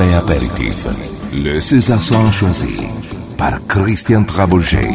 Apéritif. Le César choisi par Christian Trabouget.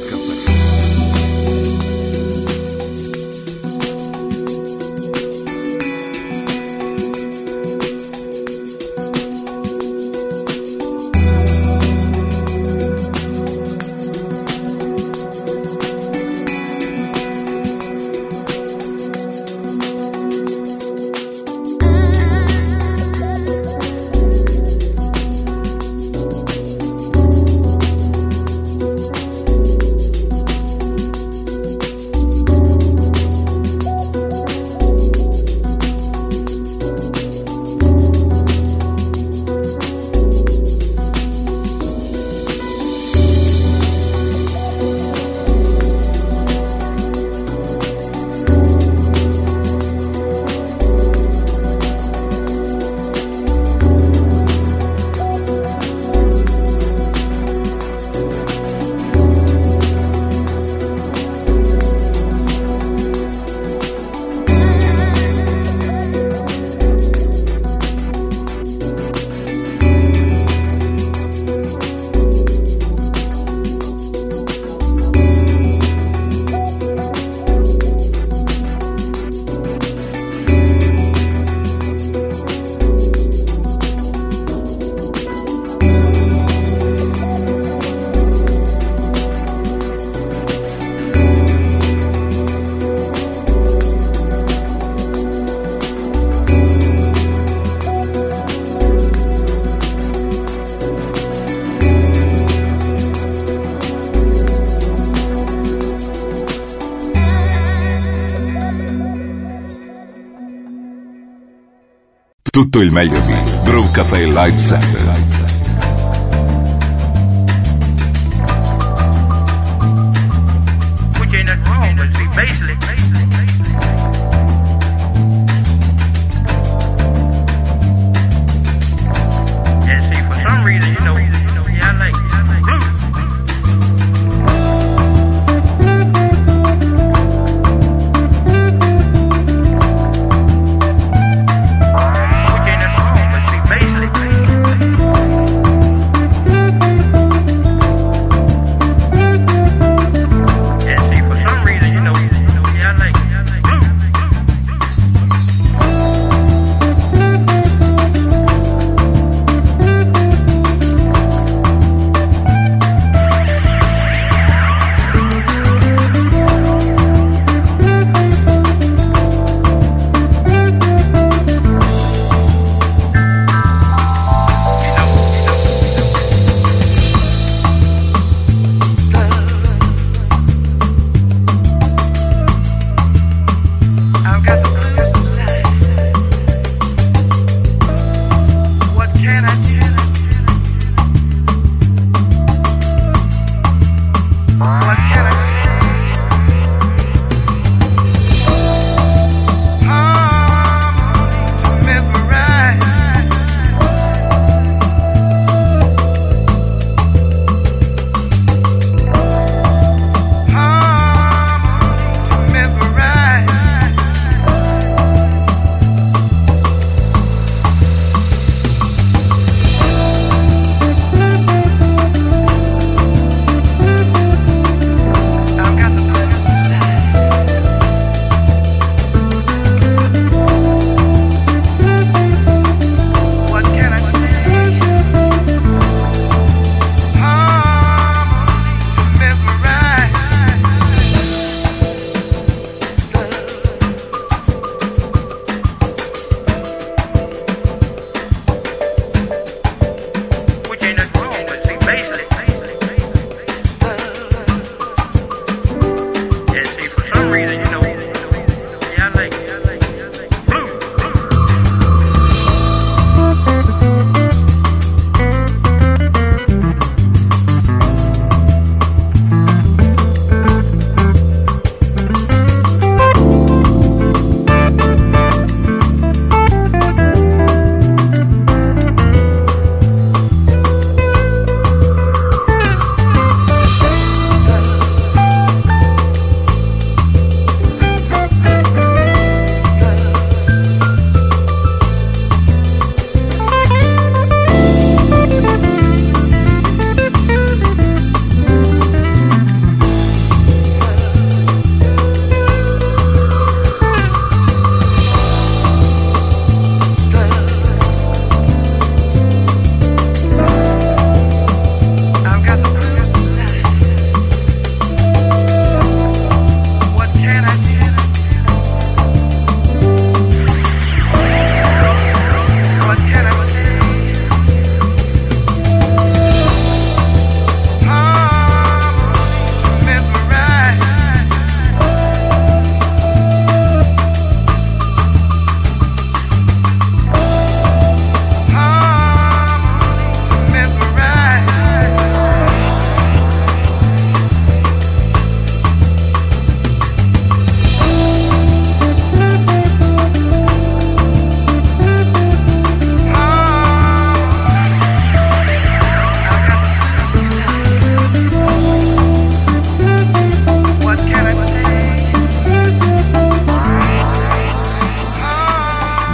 il meglio di Brew Cafe Live Center.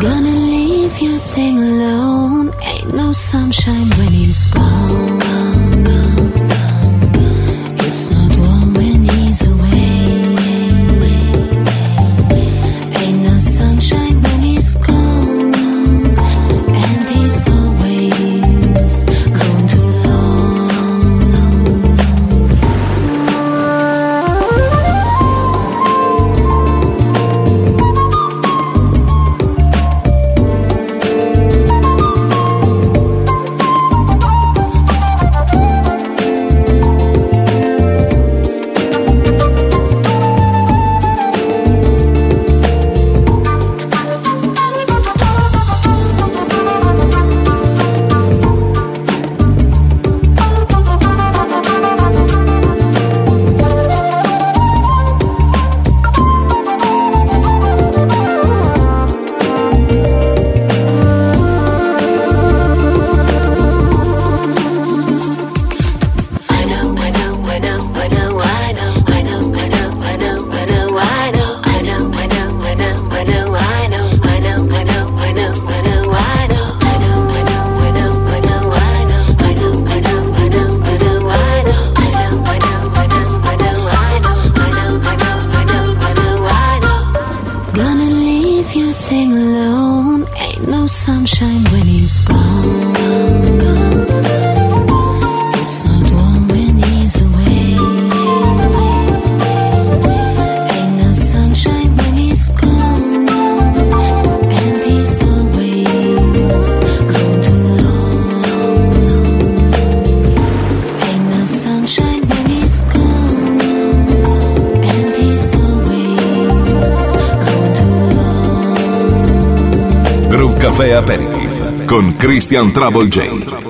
Gonna leave your thing alone. Ain't no sunshine when he's gone. Christian Trouble J.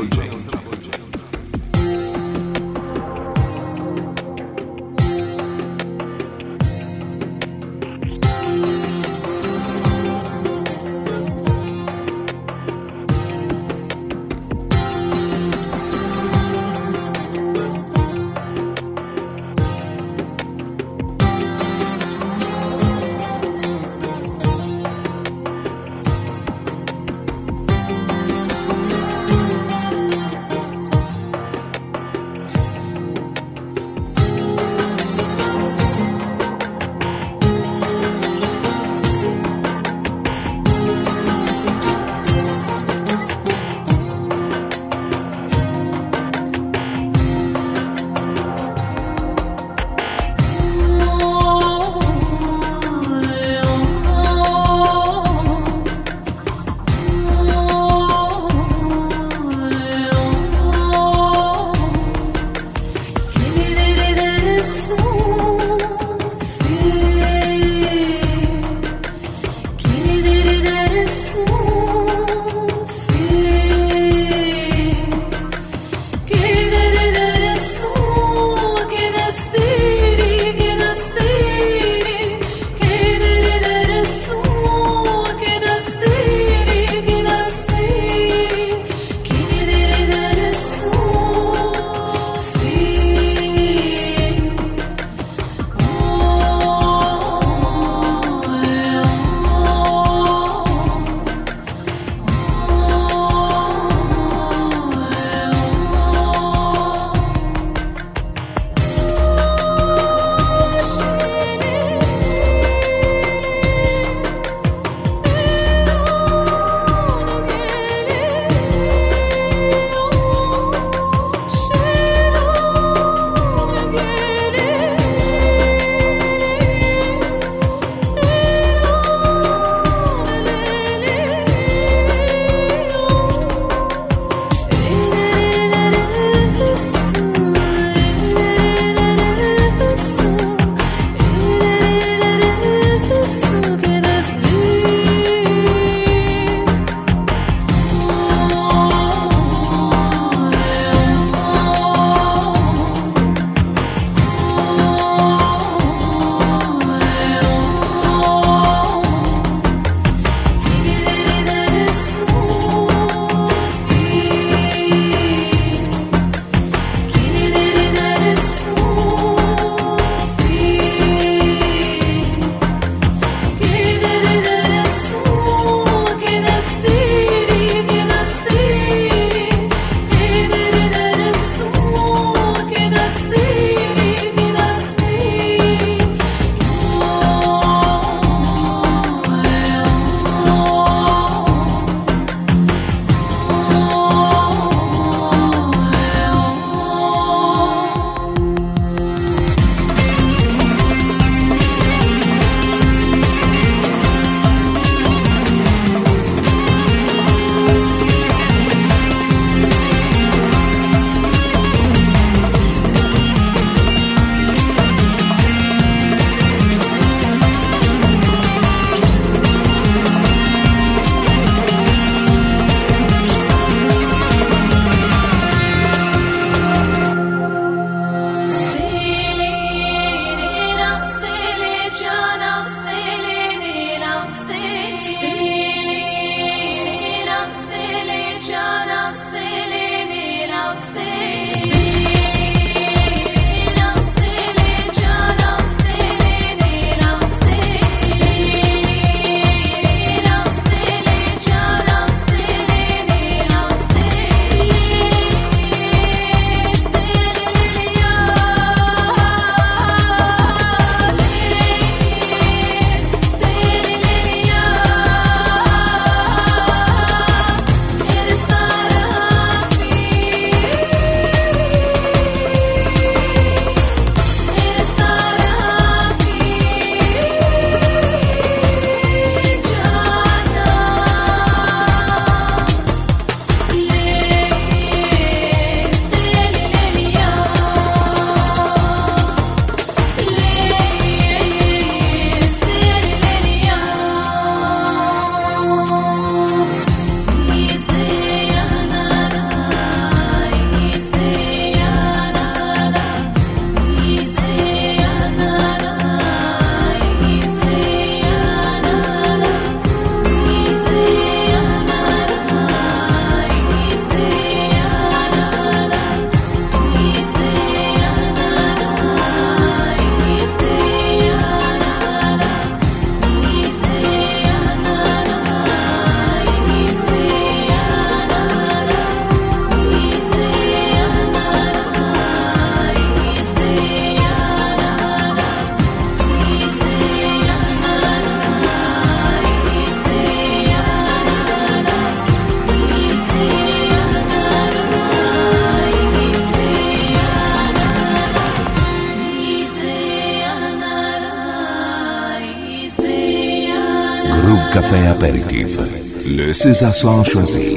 Lisa Sanchoisy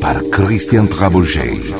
par Christian Trabouget.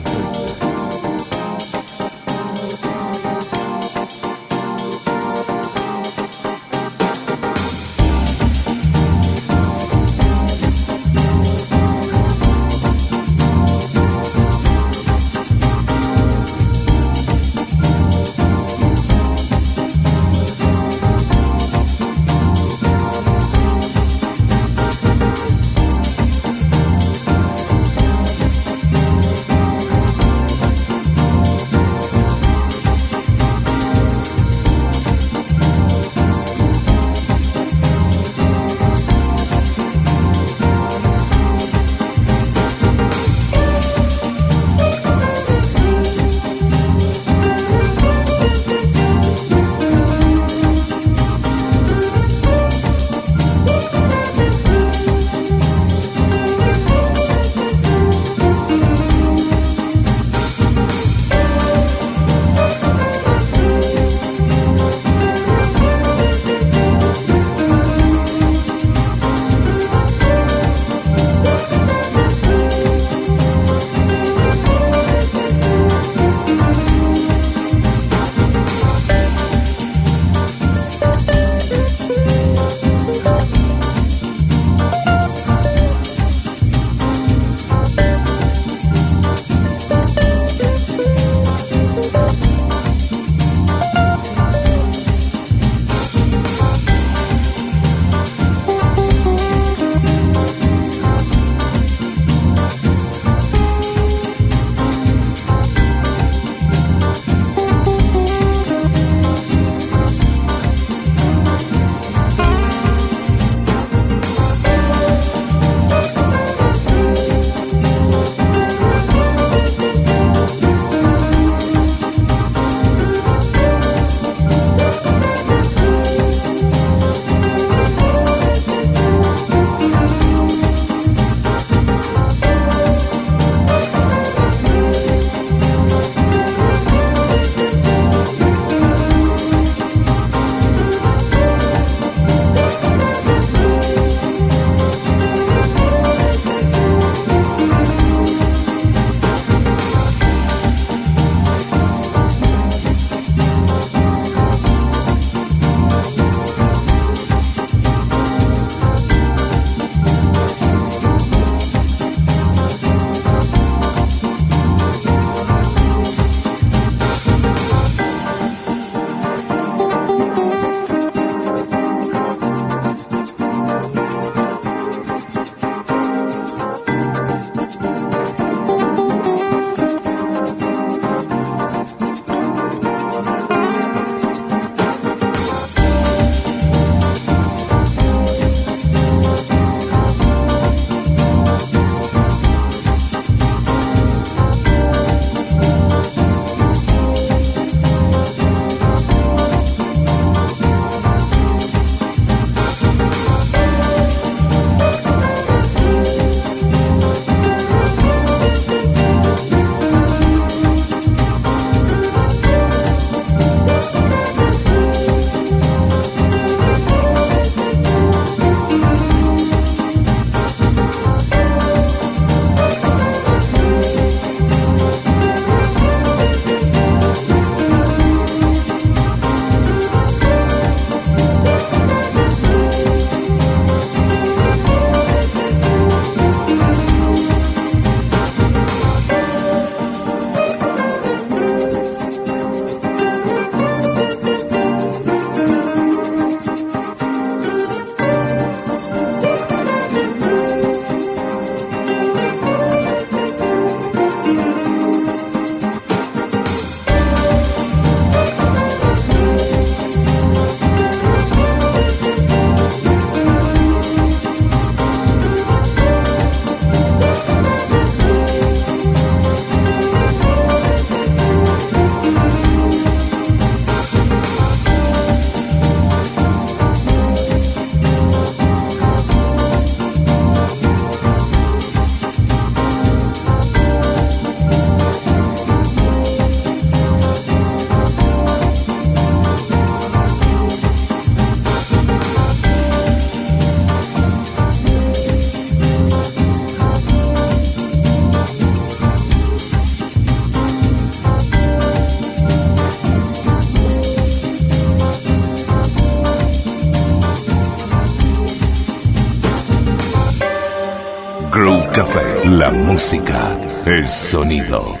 música, el sonido.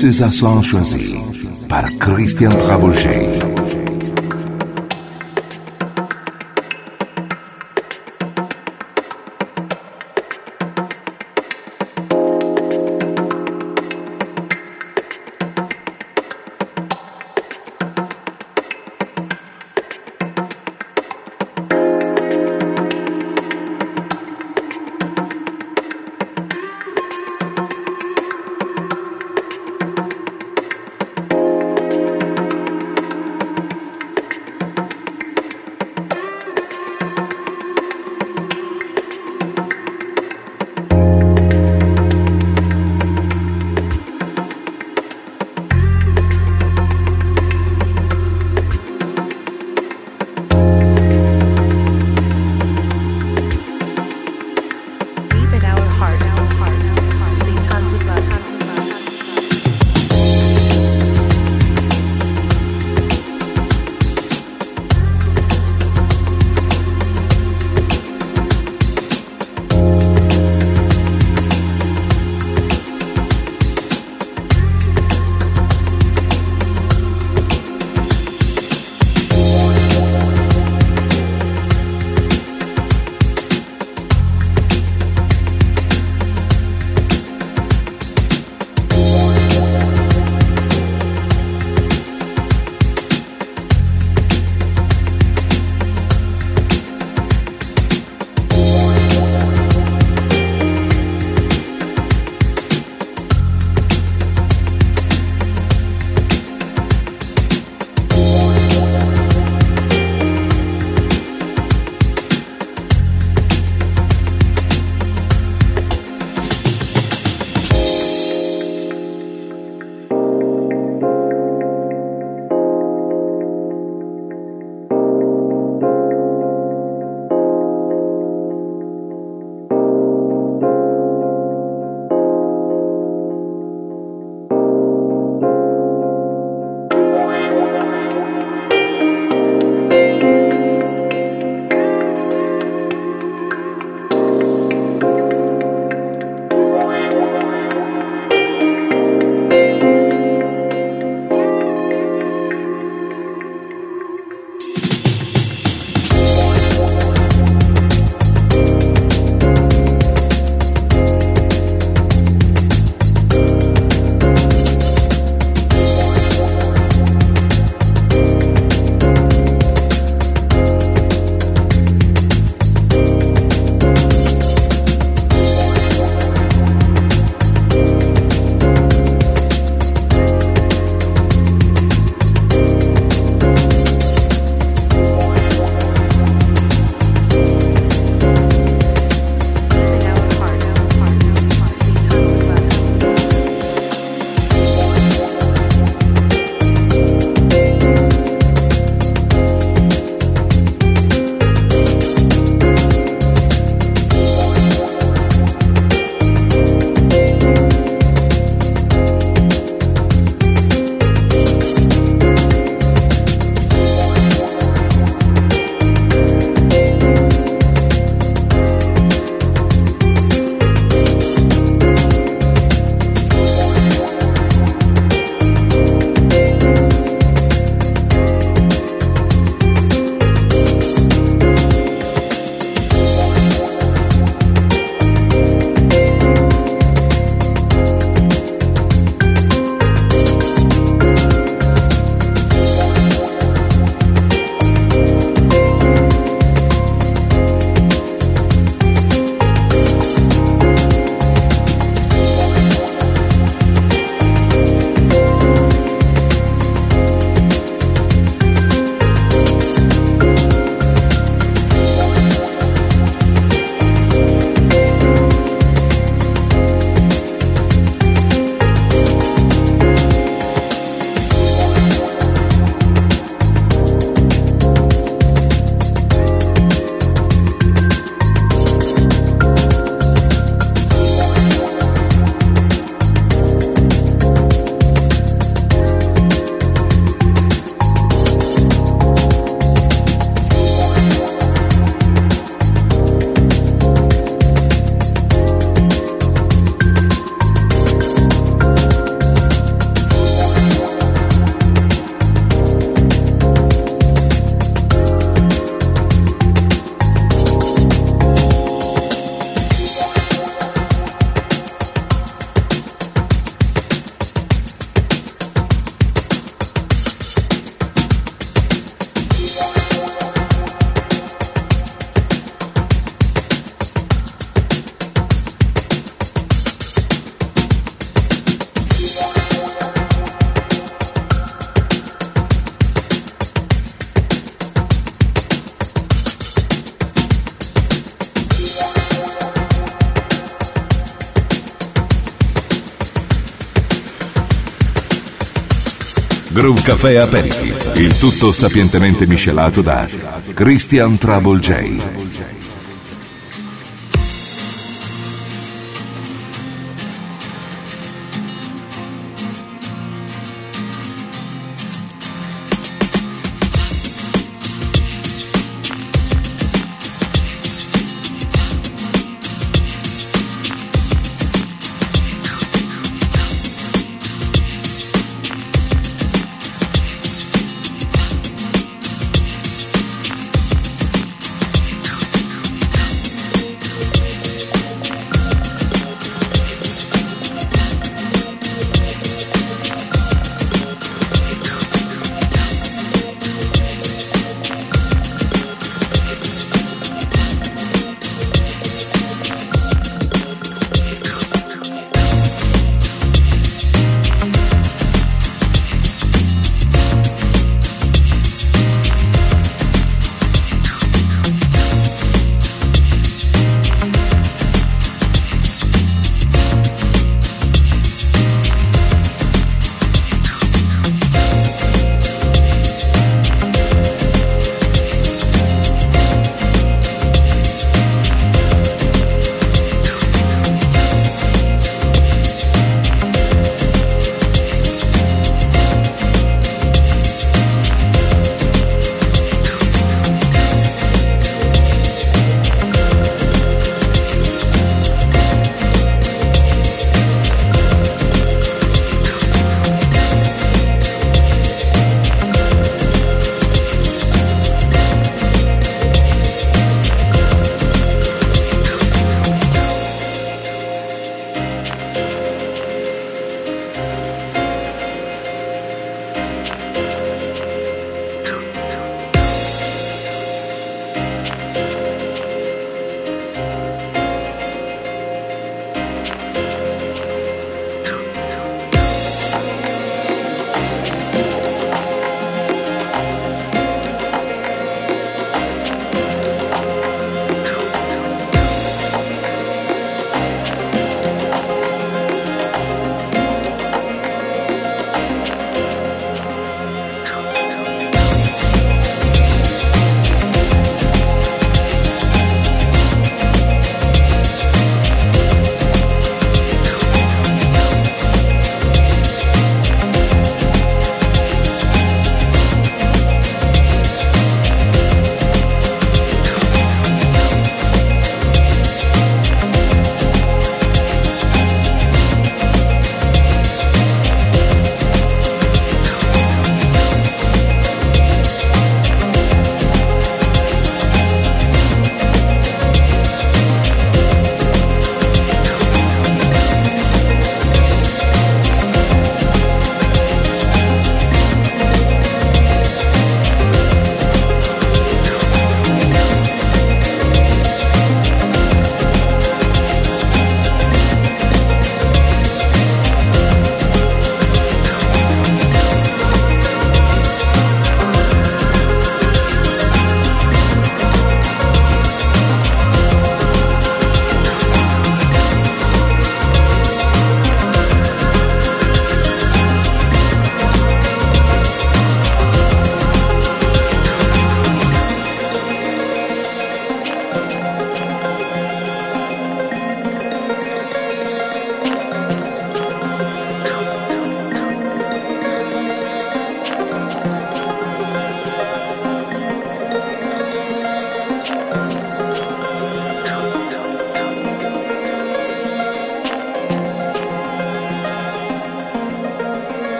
César Soin choisi par Christian Trabouchet. Groove Café Aperitif, il tutto sapientemente miscelato da Christian Trouble J.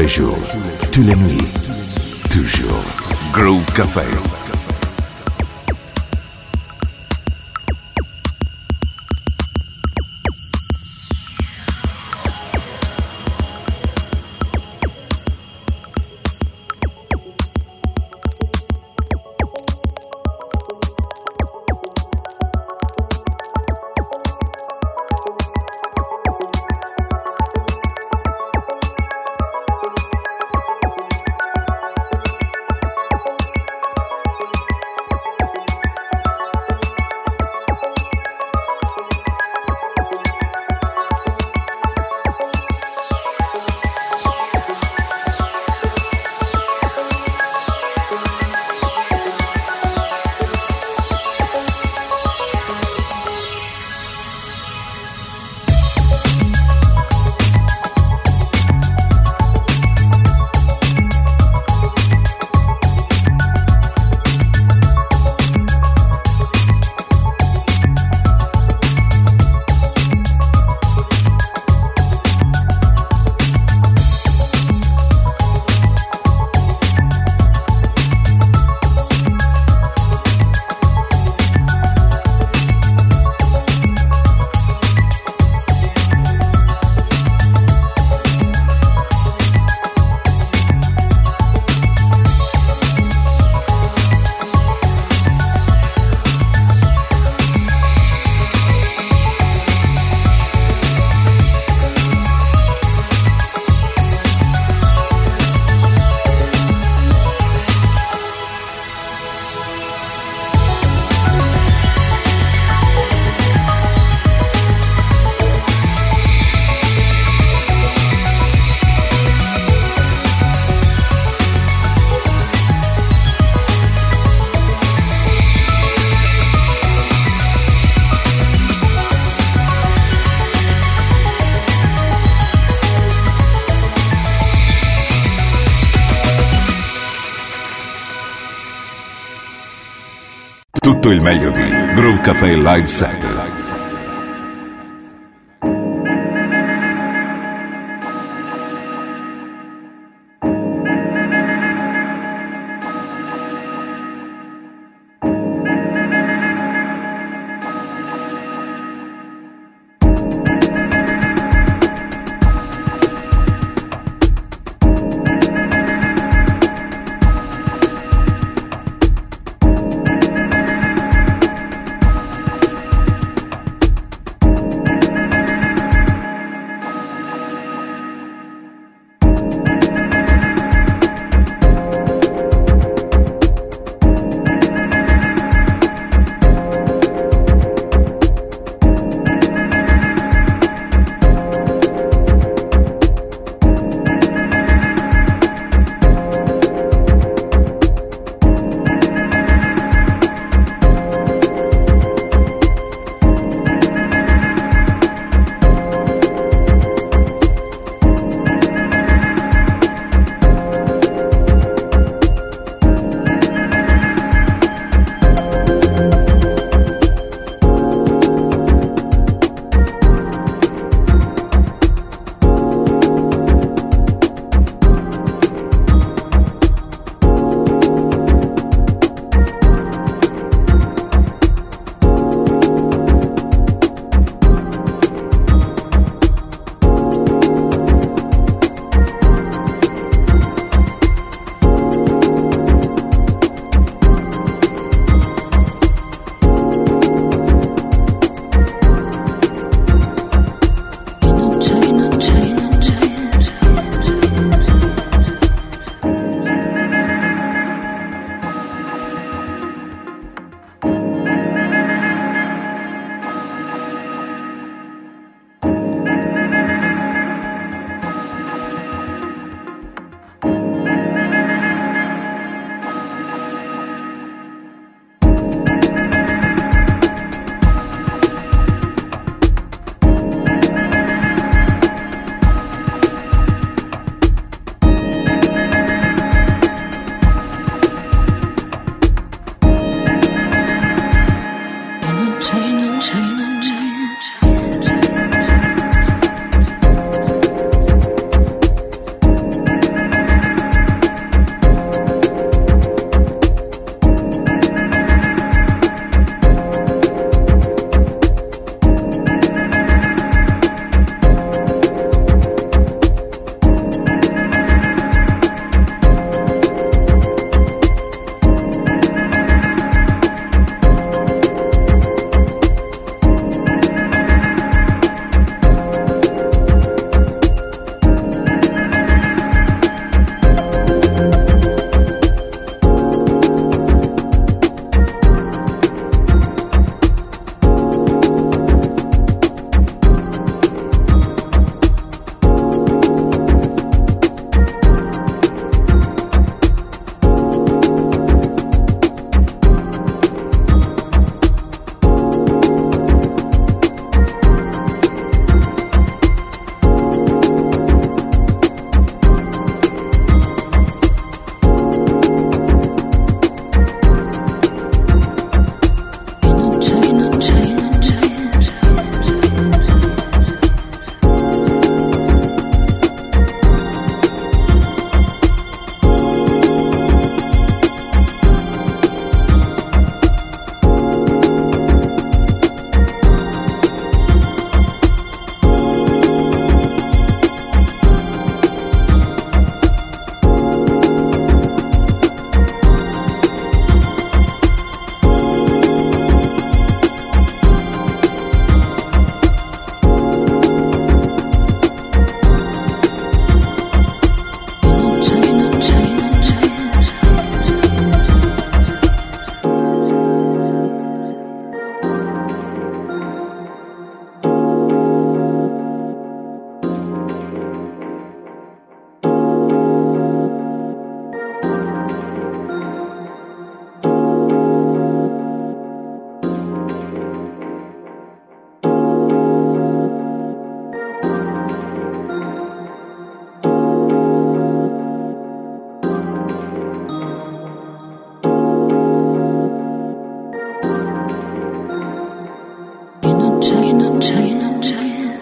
les jours, tous les nuits, Groove Café Live Center.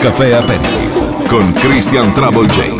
Caffè Aperitivo con Christian Trouble J.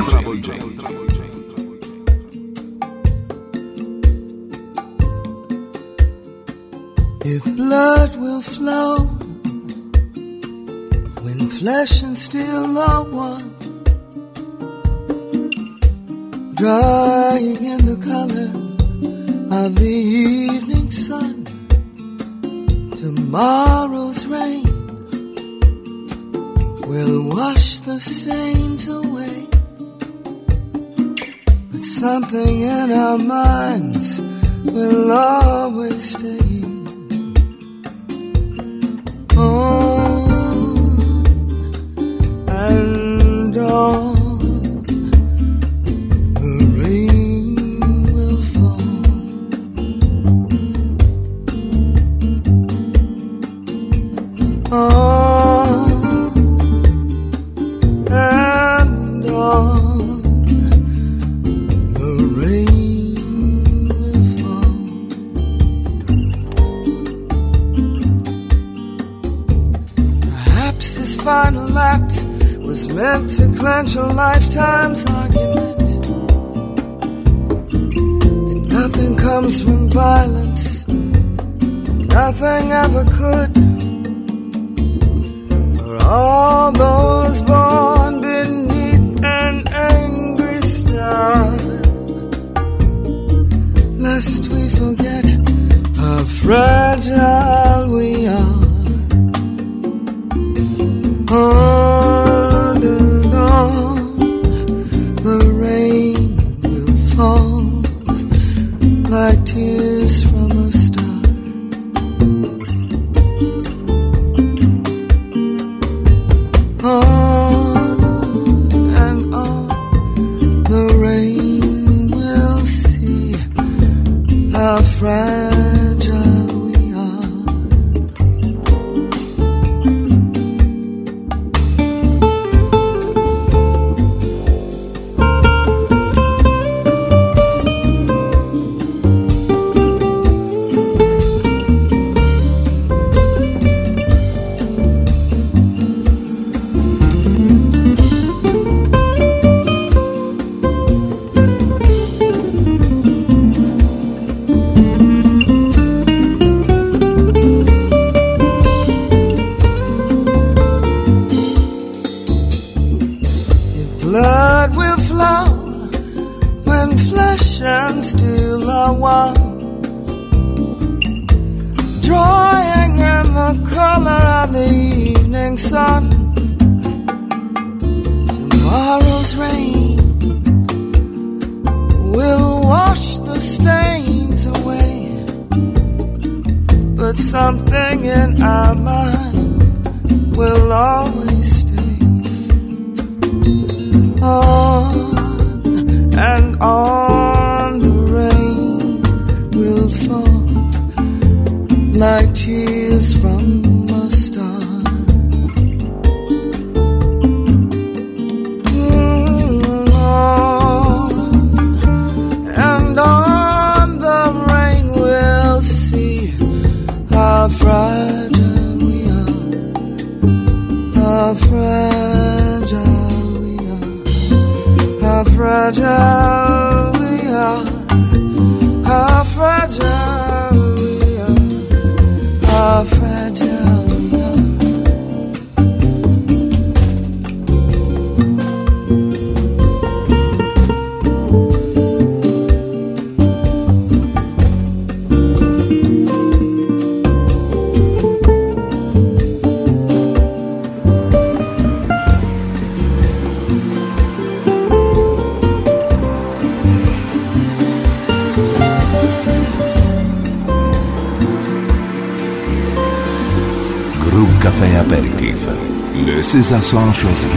Le César son choisi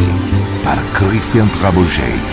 par Christian Trabouget.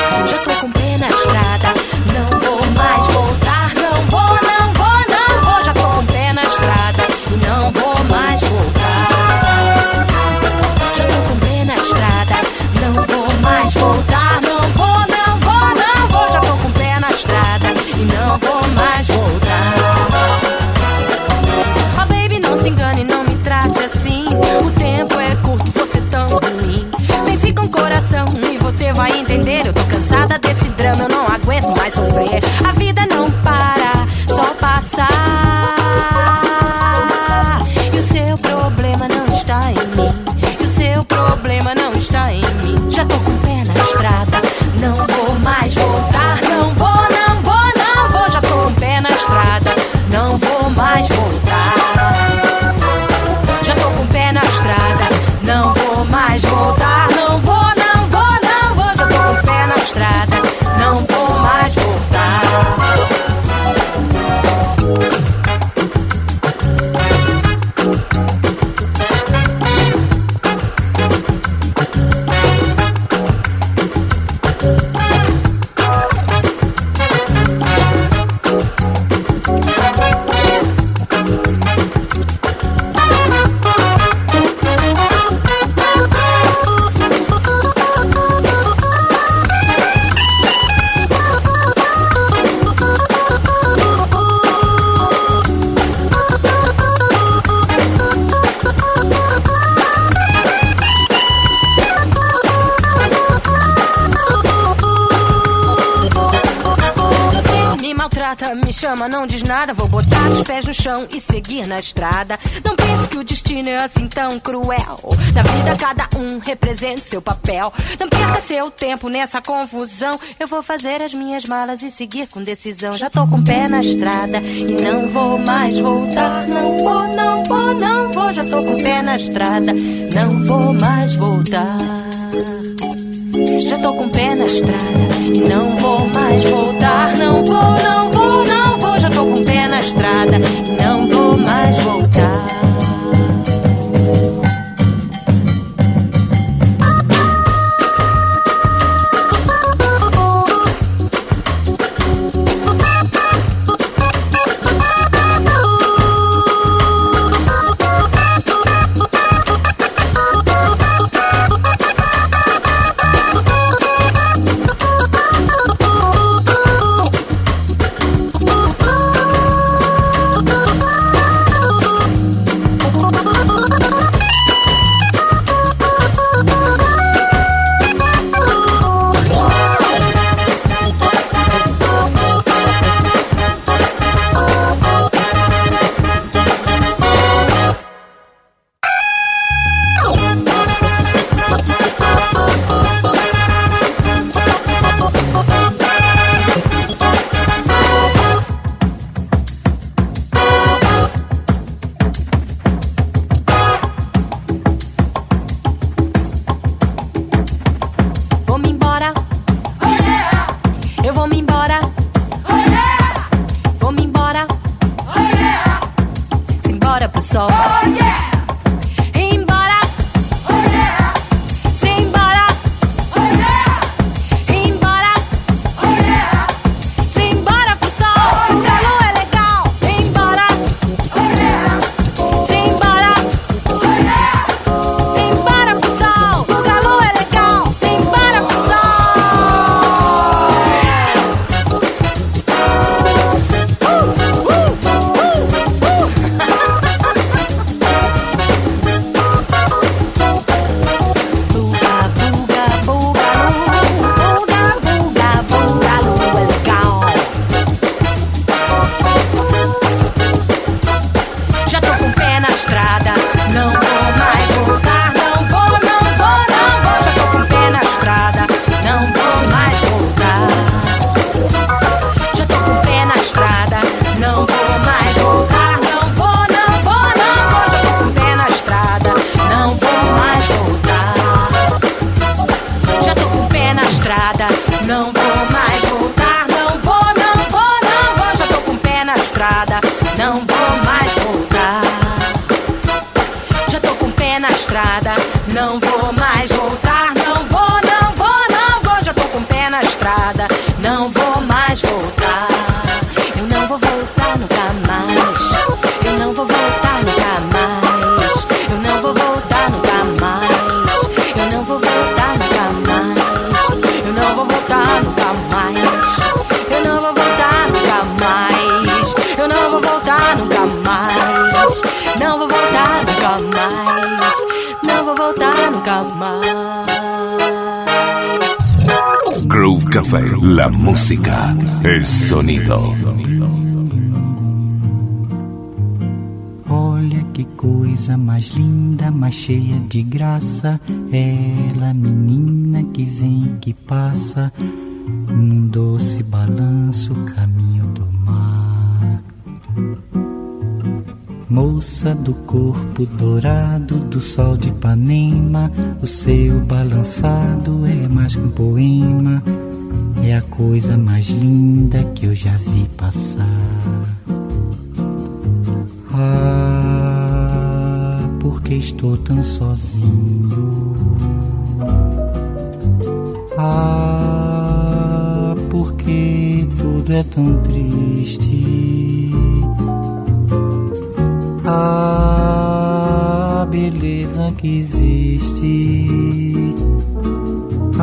chama, não diz nada. Vou botar os pés no chão e seguir na estrada. Não pense que o destino é assim tão cruel. Na vida, cada um representa seu papel. Não perca seu tempo nessa confusão. Eu vou fazer as minhas malas e seguir com decisão. Já tô com o pé na estrada e não vou mais voltar. Não vou, não vou, não vou. Já tô com o pé na estrada, não vou mais voltar. Já tô com o pé na estrada e não vou mais voltar. Não vou, não cuenta sonido. Olha que coisa mais linda, mais cheia de graça. Ela, menina que vem e que passa, num doce balanço, caminho do mar. Moça do corpo dourado do sol de Ipanema, o seu balançado é mais que um poema, coisa mais linda que eu já vi passar. Ah, porque estou tão sozinho. Ah, porque tudo é tão triste. A beleza que existe,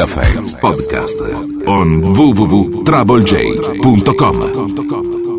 Café Podcast on www.troublej.com